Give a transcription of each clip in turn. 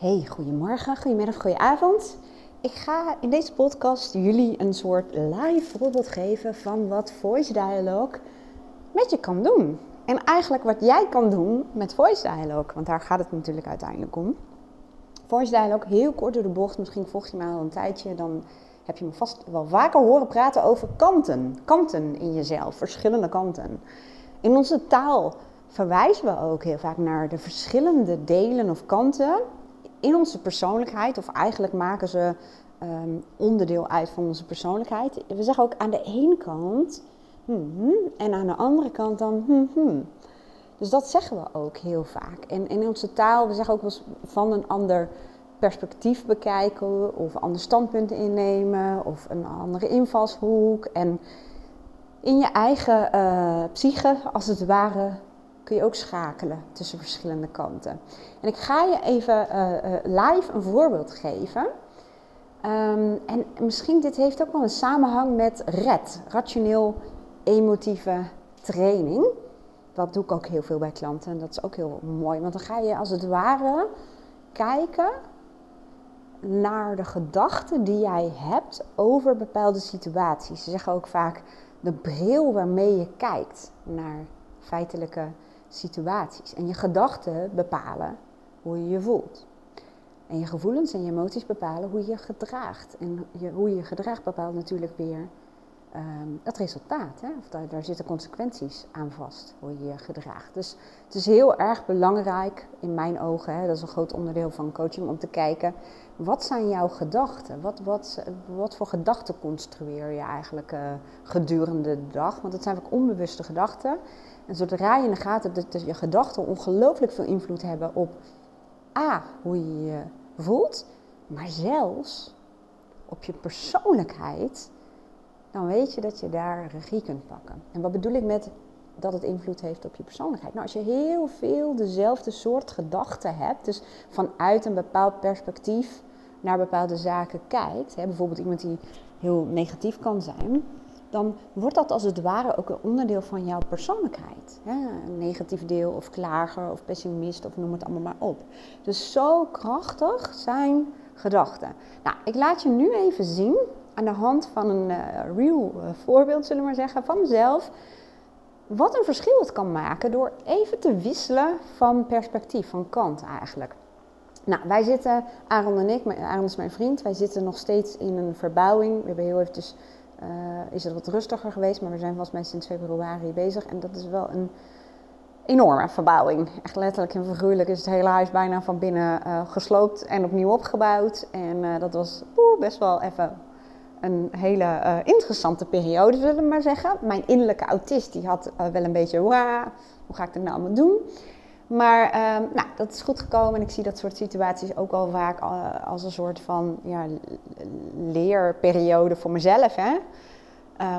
Hey, goedemorgen, goedemiddag, goedenavond. Ik ga in deze podcast jullie een soort live voorbeeld geven van wat Voice Dialogue met je kan doen. En eigenlijk wat jij kan doen met Voice Dialogue, want daar gaat het natuurlijk uiteindelijk om. Voice Dialogue, heel kort door de bocht, misschien volg je mij al een tijdje, dan heb je me vast wel vaker horen praten over kanten. Kanten in jezelf, verschillende kanten. In onze taal verwijzen we ook heel vaak naar de verschillende delen of kanten in onze persoonlijkheid, of eigenlijk maken ze ehm, onderdeel uit van onze persoonlijkheid. We zeggen ook aan de ene kant hmm, en aan de andere kant dan hmm, hmm. Dus dat zeggen we ook heel vaak. En, in onze taal, we zeggen ook wel van een ander perspectief bekijken, of andere standpunten innemen, of een andere invalshoek. En in je eigen uh, psyche, als het ware, je ook schakelen tussen verschillende kanten. En ik ga je even uh, live een voorbeeld geven. Um, en misschien dit heeft ook wel een samenhang met RED, rationeel emotieve training. Dat doe ik ook heel veel bij klanten en dat is ook heel mooi. Want dan ga je als het ware kijken naar de gedachten die jij hebt over bepaalde situaties. Ze zeggen ook vaak de bril waarmee je kijkt naar feitelijke. En je gedachten bepalen hoe je je voelt. En je gevoelens en je emoties bepalen hoe je gedraagt. En je, hoe je gedraagt bepaalt natuurlijk weer het resultaat. Hè? Of daar, zitten consequenties aan vast, hoe je je gedraagt. Dus het is heel erg belangrijk, in mijn ogen, hè, dat is een groot onderdeel van coaching, om te kijken, wat zijn jouw gedachten? Wat, wat, wat voor gedachten construeer je eigenlijk uh, gedurende de dag? Want het zijn ook onbewuste gedachten. En zodra je in de gaten dat je gedachten ongelooflijk veel invloed hebben op A, hoe je je voelt, maar zelfs op je persoonlijkheid, dan weet je dat je daar regie kunt pakken. En wat bedoel ik met dat het invloed heeft op je persoonlijkheid? Nou, als je heel veel dezelfde soort gedachten hebt, dus vanuit een bepaald perspectief naar bepaalde zaken kijkt, hè, bijvoorbeeld iemand die heel negatief kan zijn, dan wordt dat als het ware ook een onderdeel van jouw persoonlijkheid. Hè? Een negatief deel of klager of pessimist of noem het allemaal maar op. Dus zo krachtig zijn gedachten. Nou, ik laat je nu even zien aan de hand van een uh, real uh, voorbeeld, zullen we maar zeggen, van mezelf. Wat een verschil het kan maken door even te wisselen van perspectief, van kant eigenlijk. Nou, wij zitten, Aaron en ik, Aaron is mijn vriend, wij zitten nog steeds in een verbouwing. We hebben heel eventjes uh, is het wat rustiger geweest. Maar we zijn volgens mij sinds februari bezig. En dat is wel een enorme verbouwing. Echt letterlijk en figuurlijk is het hele huis bijna van binnen gesloopt en opnieuw opgebouwd. En dat was best wel even een hele interessante periode, zullen we maar zeggen. Mijn innerlijke autist die had wel een beetje, hoe ga ik dat nou allemaal doen? Maar uh, nou, dat is goed gekomen en ik zie dat soort situaties ook al vaak als een soort van ja, leerperiode voor mezelf. Hè?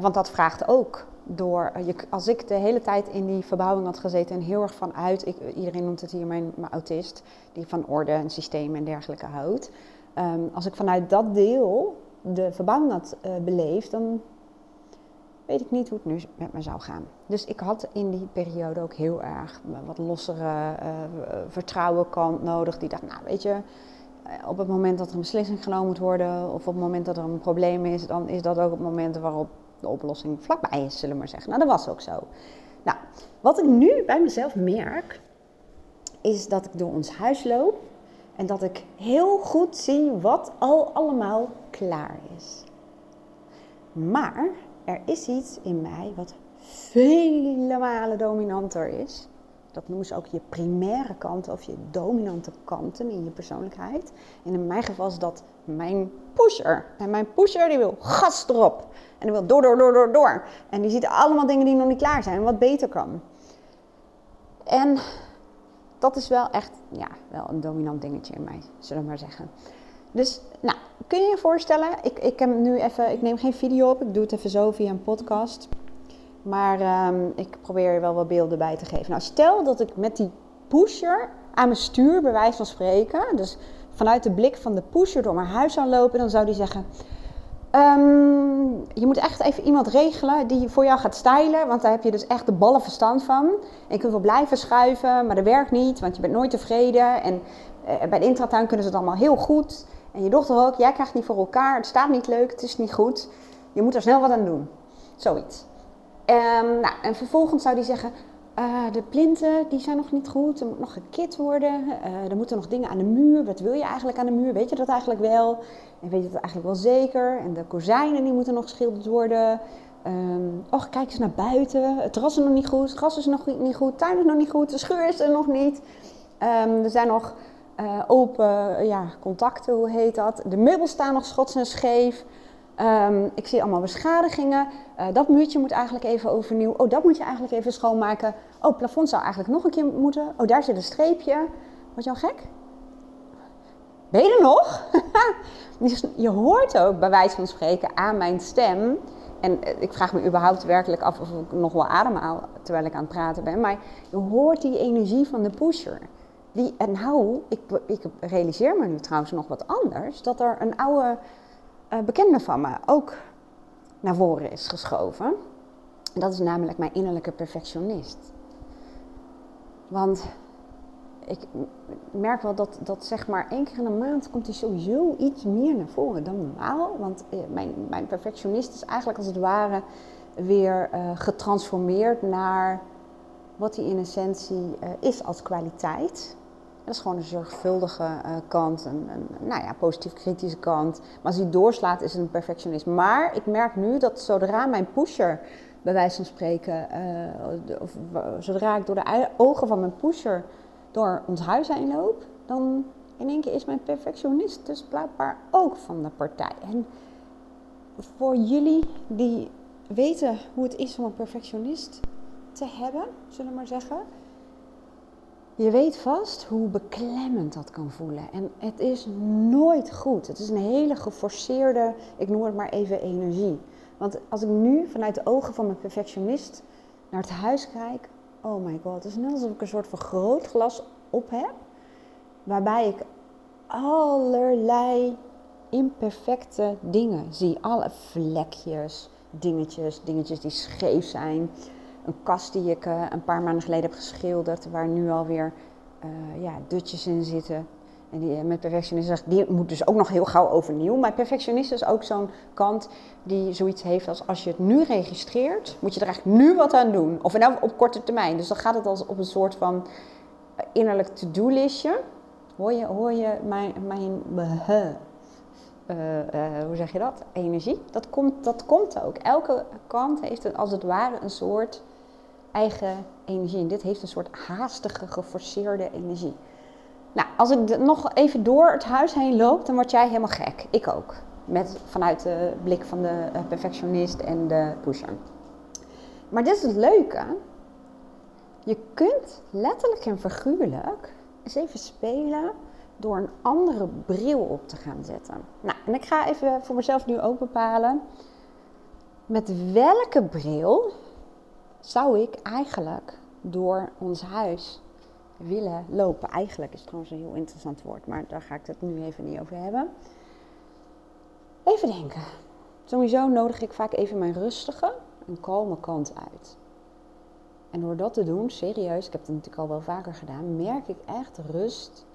Want dat vraagt ook door, je, als ik de hele tijd in die verbouwing had gezeten en heel erg vanuit, ik, iedereen noemt het hier mijn, mijn autist, die van orde en systeem en dergelijke houdt. Um, als ik vanuit dat deel de verbouwing had uh, beleefd, dan weet ik niet hoe het nu met me zou gaan. Dus ik had in die periode ook heel erg wat lossere uh, vertrouwen kant nodig. Die dacht, nou weet je, op het moment dat er een beslissing genomen moet worden of op het moment dat er een probleem is, dan is dat ook het moment waarop de oplossing vlakbij is, zullen we maar zeggen. Nou, dat was ook zo. Nou, wat ik nu bij mezelf merk, is dat ik door ons huis loop en dat ik heel goed zie wat al allemaal klaar is. Maar er is iets in mij wat vele malen dominanter is. Dat noemen ze ook je primaire kanten of je dominante kanten in je persoonlijkheid. En in mijn geval is dat mijn pusher. En mijn pusher die wil gas erop. En die wil door, door, door, door, door. En die ziet allemaal dingen die nog niet klaar zijn wat beter kan. En dat is wel echt, ja, wel een dominant dingetje in mij, zullen we maar zeggen. Dus, nou, kun je je voorstellen, ik, ik, heb nu even, ik neem geen video op, ik doe het even zo via een podcast. Maar um, ik probeer je wel wat beelden bij te geven. Nou, stel dat ik met die pusher aan mijn stuur, bij wijze van spreken, dus vanuit de blik van de pusher door mijn huis zou lopen, dan zou die zeggen: um, Je moet echt even iemand regelen die voor jou gaat stylen, want daar heb je dus echt de ballen verstand van. En je kunt wel blijven schuiven, maar dat werkt niet, want je bent nooit tevreden. En Eh, bij de intratuin kunnen ze het allemaal heel goed. En je dochter ook, jij krijgt niet voor elkaar, het staat niet leuk, het is niet goed. Je moet er snel wat aan doen. Zoiets. Um, nou, en vervolgens zou die zeggen, uh, de plinten die zijn nog niet goed, er moet nog gekit worden, uh, er moeten nog dingen aan de muur. Wat wil je eigenlijk aan de muur? Weet je dat eigenlijk wel? En weet je dat eigenlijk wel zeker? En de kozijnen die moeten nog geschilderd worden. Um, och, kijk eens naar buiten. Het terras is nog niet goed, het gras is nog niet goed, tuin is nog niet goed, de schuur is er nog niet. Um, er zijn nog uh, open ja, contacten, hoe heet dat? De meubels staan nog schots en scheef. Um, ik zie allemaal beschadigingen. Uh, dat muurtje moet eigenlijk even overnieuw. Oh, dat moet je eigenlijk even schoonmaken. Oh, het plafond zou eigenlijk nog een keer moeten. Oh, daar zit een streepje. Word je al gek? Ben je er nog? je hoort ook bij wijze van spreken aan mijn stem. En eh, ik vraag me überhaupt werkelijk af of ik nog wel ademhaal terwijl ik aan het praten ben. Maar je hoort die energie van de pusher. Die, en nou, ik, ik realiseer me nu trouwens nog wat anders. Dat er een oude bekende van me ook naar voren is geschoven. En dat is namelijk mijn innerlijke perfectionist. Want ik merk wel dat, dat zeg maar één keer in de maand komt hij sowieso iets meer naar voren dan normaal. Want eh, mijn, mijn perfectionist is eigenlijk als het ware weer uh, getransformeerd naar wat hij in essentie is als kwaliteit. Dat is gewoon een zorgvuldige uh, kant, een, een, nou ja, positief kritische kant. Maar als hij doorslaat is het een perfectionist. Maar ik merk nu dat zodra mijn pusher, bij wijze van spreken, uh, of zodra ik door de ogen van mijn pusher door ons huis heen loop, dan in één keer is mijn perfectionist dus blijkbaar ook van de partij. En voor jullie die weten hoe het is om een perfectionist te hebben, zullen we maar zeggen je weet vast hoe beklemmend dat kan voelen. En het is nooit goed. Het is een hele geforceerde, ik noem het maar even energie. Want als ik nu vanuit de ogen van mijn perfectionist naar het huis kijk, oh my god, het is net alsof ik een soort vergrootglas op heb, waarbij ik allerlei imperfecte dingen zie. Alle vlekjes, dingetjes, dingetjes die scheef zijn een kast die ik uh, een paar maanden geleden heb geschilderd, waar nu alweer uh, ja, dutjes in zitten. En die, eh, met perfectionist die moet dus ook nog heel gauw overnieuw. Maar perfectionist is ook zo'n kant die zoiets heeft als als je het nu registreert, moet je er eigenlijk nu wat aan doen. Of nou op korte termijn. Dus dan gaat het als op een soort van innerlijk to-do-listje. Hoor je, hoor je mijn, mijn hoe zeg je dat? Energie. Dat komt, dat komt ook. Elke kant heeft als het ware een soort eigen energie. En dit heeft een soort haastige, geforceerde energie. Nou, als ik nog even door het huis heen loop, dan word jij helemaal gek. Ik ook. Met, vanuit de blik van de uh, perfectionist en de pusher. Maar dit is het leuke. Je kunt letterlijk en figuurlijk eens even spelen door een andere bril op te gaan zetten. Nou, en ik ga even voor mezelf nu ook bepalen. Met welke bril zou ik eigenlijk door ons huis willen lopen? Eigenlijk is trouwens een heel interessant woord, maar daar ga ik het nu even niet over hebben. Even denken. Sowieso nodig ik vaak even mijn rustige en kalme kant uit. En door dat te doen, serieus, ik heb het natuurlijk al wel vaker gedaan, merk ik echt rust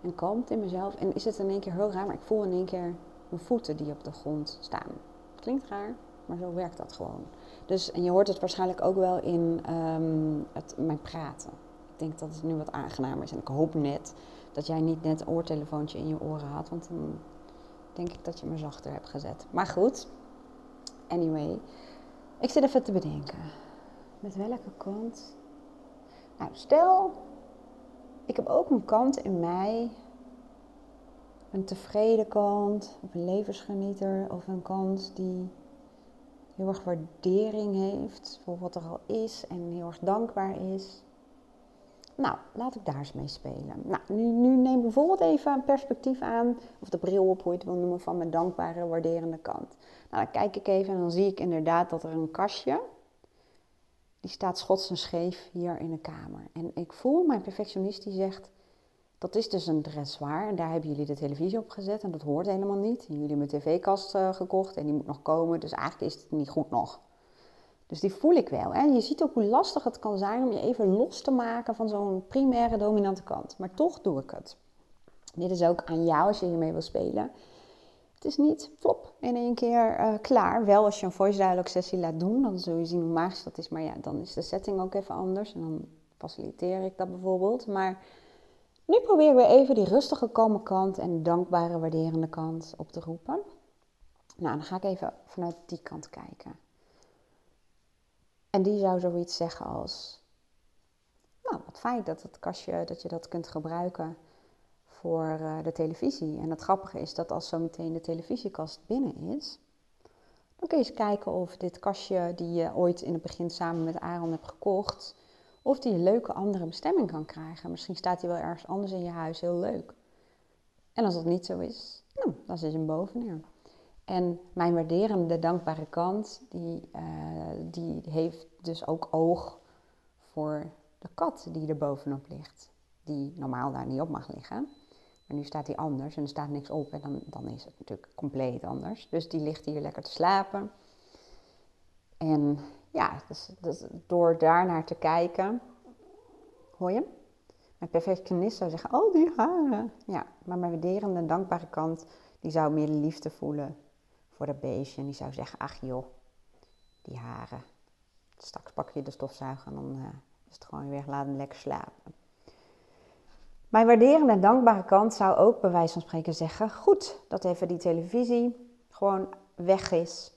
en kalmte in mezelf. En is het in één keer heel raar, maar ik voel in één keer mijn voeten die op de grond staan. Klinkt raar, maar zo werkt dat gewoon. Dus, en je hoort het waarschijnlijk ook wel in um, het, mijn praten. Ik denk dat het nu wat aangenamer is. En ik hoop net dat jij niet net een oortelefoontje in je oren had. Want dan denk ik dat je me zachter hebt gezet. Maar goed, anyway. Ik zit even te bedenken. Met welke kant? Nou, stel ik heb ook een kant in mij, een tevreden kant, of een levensgenieter, of een kant die heel erg waardering heeft voor wat er al is en heel erg dankbaar is. Nou, laat ik daar eens mee spelen. Nou, nu, nu neem bijvoorbeeld even een perspectief aan, of de bril op, hoe je het wil noemen, van mijn dankbare, waarderende kant. Nou, dan kijk ik even en dan zie ik inderdaad dat er een kastje die staat schots en scheef hier in de kamer. En ik voel mijn perfectionist die zegt, dat is dus een dressoir en daar hebben jullie de televisie op gezet en dat hoort helemaal niet. Jullie hebben een tv-kast uh, gekocht en die moet nog komen, dus eigenlijk is het niet goed nog. Dus die voel ik wel. Hè? Je ziet ook hoe lastig het kan zijn om je even los te maken van zo'n primaire dominante kant. Maar toch doe ik het. Dit is ook aan jou als je hiermee wil spelen. Het is niet flop in één keer uh, klaar. Wel als je een voice dialogue sessie laat doen, dan zul je zien hoe magisch dat is. Maar ja, dan is de setting ook even anders. En dan faciliteer ik dat bijvoorbeeld. Maar nu probeer ik weer even die rustige, kalme kant en dankbare, waarderende kant op te roepen. Nou, dan ga ik even vanuit die kant kijken. En die zou zoiets zeggen als: Nou, wat fijn dat het kastje, dat je dat kunt gebruiken voor uh, de televisie. En het grappige is dat als zo meteen de televisiekast binnen is, dan kun je eens kijken of dit kastje die je ooit in het begin samen met Aaron hebt gekocht, of die een leuke andere bestemming kan krijgen. Misschien staat hij wel ergens anders in je huis heel leuk. En als dat niet zo is, nou, dan zit hem bovenin. En mijn waarderende, dankbare kant, die, uh, die heeft dus ook oog voor de kat die er bovenop ligt. Die normaal daar niet op mag liggen. Maar nu staat hij anders en er staat niks op en dan, dan is het natuurlijk compleet anders. Dus die ligt hier lekker te slapen. En ja, dus, dus door daarnaar te kijken, hoor je? Mijn perfectionist zou zeggen, oh die haren. Ja, maar mijn waarderende, dankbare kant, die zou meer liefde voelen voor dat beestje. En die zou zeggen, ach joh, die haren. Straks pak je de stofzuiger en dan uh, is het gewoon weer, laat hem lekker slapen. Mijn waarderende en dankbare kant zou ook bij wijze van spreken zeggen: goed dat even die televisie gewoon weg is.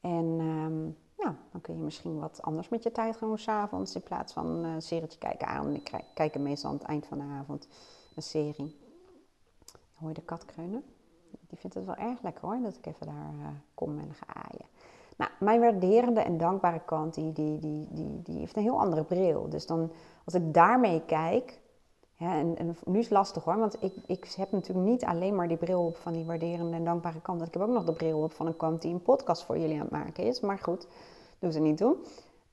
En um, ja, dan kun je misschien wat anders met je tijd gaan doen s'avonds. In plaats van een serietje kijken aan. Ik kijk meestal aan het eind van de avond een serie. Hoor je de kat kreunen? Die vindt het wel erg lekker hoor, dat ik even daar uh, kom en ga aaien. Nou, mijn waarderende en dankbare kant, die, die, die, die, heeft een heel andere bril. Dus dan, als ik daarmee kijk, en, nu is het lastig hoor, want ik, ik heb natuurlijk niet alleen maar die bril op van die waarderende en dankbare kant. Ik heb ook nog de bril op van een kant die een podcast voor jullie aan het maken is. Maar goed, doet er niet toe.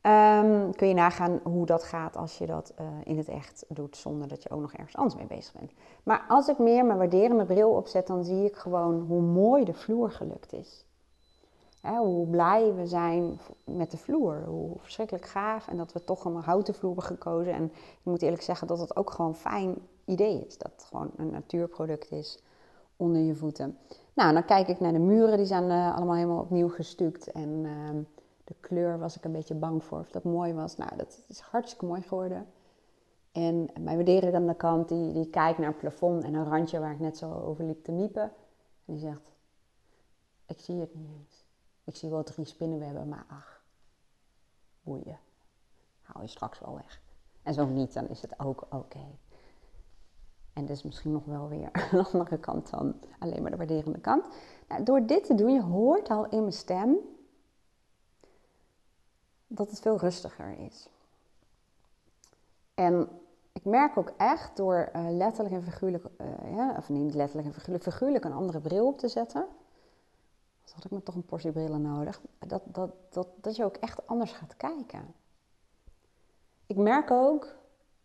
Um, kun je nagaan hoe dat gaat als je dat uh, in het echt doet zonder dat je ook nog ergens anders mee bezig bent. Maar als ik meer mijn waarderende bril opzet, dan zie ik gewoon hoe mooi de vloer gelukt is. Hè, hoe blij we zijn met de vloer. Hoe verschrikkelijk gaaf. En dat we toch een houten vloer hebben gekozen. En ik moet eerlijk zeggen dat het ook gewoon een fijn idee is. Dat het gewoon een natuurproduct is onder je voeten. Nou, dan kijk ik naar de muren. Die zijn uh, allemaal helemaal opnieuw gestuukt. En uh, de kleur was ik een beetje bang voor of dat mooi was. Nou, dat is hartstikke mooi geworden. En mijn waardering aan de kant, die, die kijkt naar het plafond en een randje waar ik net zo over liep te miepen. En die zegt, ik zie het niet eens. Ik zie wel drie spinnenwebben, maar ach, boeien. Haal je straks wel weg. En zo niet, dan is het ook oké. En is misschien nog wel weer een andere kant dan alleen maar de waarderende kant. Nou, door dit te doen, je hoort al in mijn stem dat het veel rustiger is. En ik merk ook echt door uh, letterlijk en figuurlijk, ja, of niet letterlijk en figuurlijk, figuurlijk een andere bril op te zetten, had ik me toch een portie brillen nodig. Dat, dat, dat, dat je ook echt anders gaat kijken. Ik merk ook,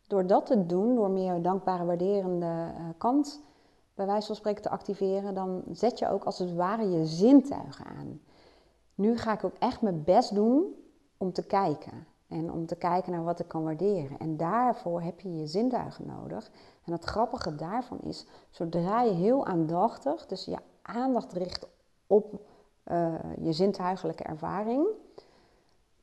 door dat te doen, door meer dankbare, waarderende uh, kant bij wijze van spreken te activeren, dan zet je ook als het ware je zintuigen aan. Nu ga ik ook echt mijn best doen om te kijken. En om te kijken naar wat ik kan waarderen. En daarvoor heb je je zintuigen nodig. En het grappige daarvan is, zodra je heel aandachtig, dus je aandacht richt op uh, je zintuigelijke ervaring,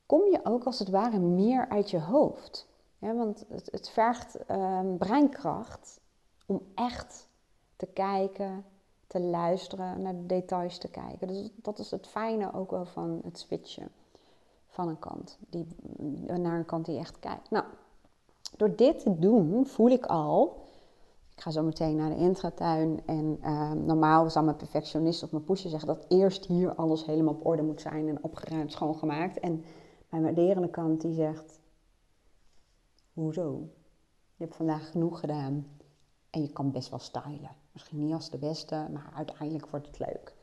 kom je ook als het ware meer uit je hoofd. Want het, het vergt uh, breinkracht om echt te kijken, te luisteren, naar de details te kijken. Dus dat is het fijne ook wel van het switchen van een kant, die, naar een kant die echt kijkt. Nou, door dit te doen voel ik al ik ga zo meteen naar de intratuin en uh, normaal zou mijn perfectionist of mijn pusher zeggen dat eerst hier alles helemaal op orde moet zijn en opgeruimd, schoongemaakt. En mijn waarderende kant die zegt, hoezo? Je hebt vandaag genoeg gedaan en je kan best wel stylen. Misschien niet als de beste, maar uiteindelijk wordt het leuk.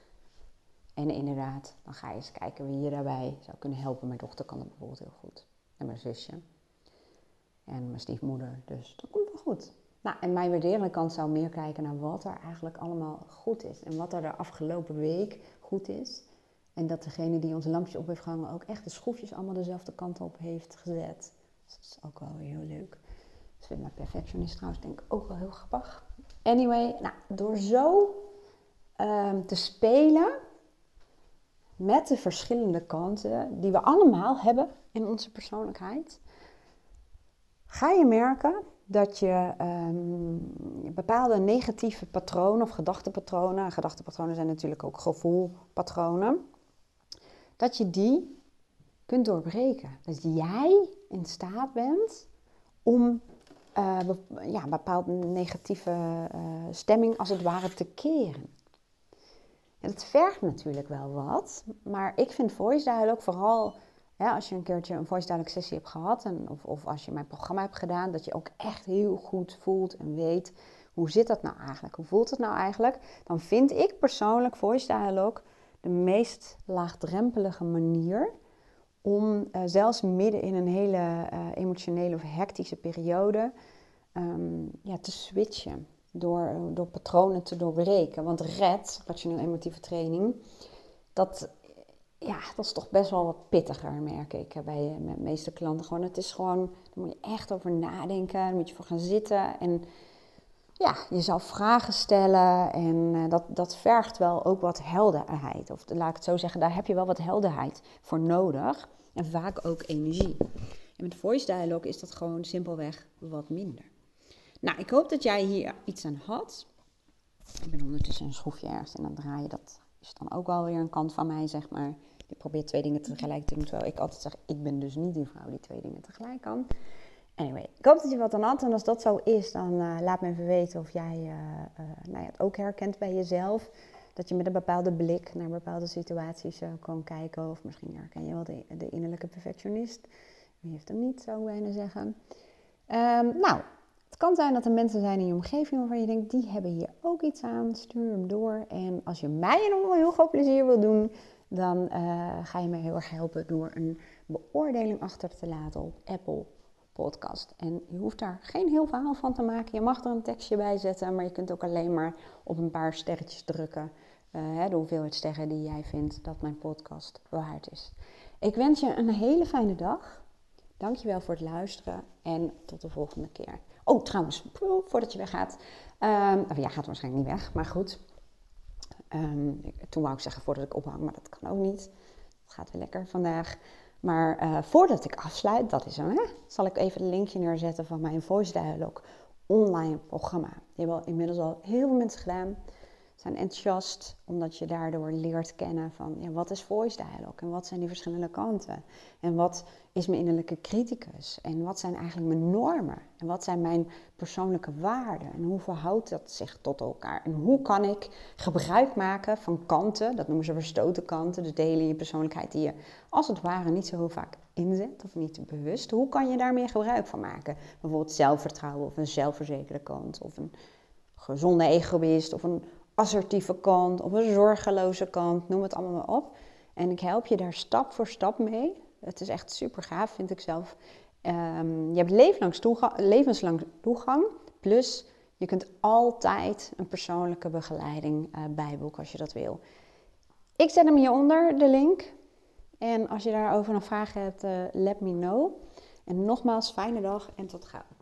En inderdaad, dan ga je eens kijken wie je daarbij zou kunnen helpen. Mijn dochter kan dat bijvoorbeeld heel goed. En mijn zusje. En mijn stiefmoeder. Dus dat komt wel goed. Nou, en mijn waarderende kant zou meer kijken naar wat er eigenlijk allemaal goed is. En wat er de afgelopen week goed is. En dat degene die ons lampje op heeft gehangen ook echt de schroefjes allemaal dezelfde kant op heeft gezet. Dus dat is ook wel heel leuk. Dat vindt mijn perfectionist trouwens denk ik ook wel heel grappig. Anyway, nou, door zo ehm, te spelen met de verschillende kanten die we allemaal hebben in onze persoonlijkheid, ga je merken dat je um, bepaalde negatieve patronen of gedachtenpatronen, gedachtenpatronen zijn natuurlijk ook gevoelpatronen, dat je die kunt doorbreken. Dat jij in staat bent om uh, ja, bepaalde negatieve uh, stemming als het ware te keren. En dat vergt natuurlijk wel wat, maar ik vind voice dialogue vooral ja, als je een keertje een voice dialogue sessie hebt gehad en, of, of als je mijn programma hebt gedaan, dat je ook echt heel goed voelt en weet hoe zit dat nou eigenlijk, hoe voelt het nou eigenlijk, dan vind ik persoonlijk voice dialogue de meest laagdrempelige manier om uh, zelfs midden in een hele uh, emotionele of hectische periode um, ja, te switchen. Door, door patronen te doorbreken. Want RED, rationeel emotieve training, dat, ja, dat is toch best wel wat pittiger, merk ik bij de meeste klanten. Gewoon, het is gewoon, daar moet je echt over nadenken, daar moet je voor gaan zitten. En ja, je zou vragen stellen en uh, dat, dat vergt wel ook wat helderheid. Of laat ik het zo zeggen, daar heb je wel wat helderheid voor nodig. En vaak ook energie. En met voice dialogue is dat gewoon simpelweg wat minder. Nou, ik hoop dat jij hier iets aan had. Ik ben ondertussen een schroefje ergens en dan draai je dat. Is dan ook wel weer een kant van mij, zeg maar. Ik probeer twee dingen tegelijk te doen, terwijl ik altijd zeg, ik ben dus niet die vrouw die twee dingen tegelijk kan. Anyway, ik hoop dat je wat aan had. En als dat zo is, dan uh, laat me even weten of jij uh, uh, nou ja, het ook herkent bij jezelf. Dat je met een bepaalde blik naar bepaalde situaties kan kijken. Of misschien herken je wel de, de innerlijke perfectionist. Wie heeft hem niet, zou bijna zeggen. Um, nou, kan zijn dat er mensen zijn in je omgeving waarvan je denkt, die hebben hier ook iets aan. Stuur hem door. En als je mij een heel groot plezier wil doen, dan ga je me heel erg helpen door een beoordeling achter te laten op Apple podcast. En je hoeft daar geen heel verhaal van te maken. Je mag er een tekstje bij zetten, maar je kunt ook alleen maar op een paar sterretjes drukken. Uh, de hoeveelheid sterren die jij vindt dat mijn podcast waard is. Ik wens je een hele fijne dag. Dankjewel voor het luisteren en tot de volgende keer. Oh, trouwens, voordat je weggaat. Um, of jij gaat waarschijnlijk niet weg, maar goed. Um, toen wou ik zeggen voordat ik ophang, maar dat kan ook niet. Het gaat weer lekker vandaag. Maar uh, voordat ik afsluit, dat is hem, hè, zal ik even een linkje neerzetten van mijn Voice Dialogue online programma. Die hebben inmiddels al heel veel mensen gedaan. Zijn enthousiast omdat je daardoor leert kennen van ja, wat is voice dialogue en wat zijn die verschillende kanten? En wat is mijn innerlijke criticus? En wat zijn eigenlijk mijn normen? En wat zijn mijn persoonlijke waarden? En hoe verhoudt dat zich tot elkaar? En hoe kan ik gebruik maken van kanten, dat noemen ze verstoten kanten, de delen in je persoonlijkheid die je als het ware niet zo heel vaak inzet of niet bewust. Hoe kan je daar meer gebruik van maken? Bijvoorbeeld zelfvertrouwen of een zelfverzekerde kant of een gezonde egoïst of een assertieve kant of een zorgeloze kant, noem het allemaal maar op. En ik help je daar stap voor stap mee. Het is echt super gaaf, vind ik zelf. Um, je hebt levenslang toegang, levenslang toegang, plus je kunt altijd een persoonlijke begeleiding uh, bijboeken als je dat wil. Ik zet hem hieronder, de link. En als je daarover nog vragen hebt, uh, let me know. En nogmaals, fijne dag en tot gauw.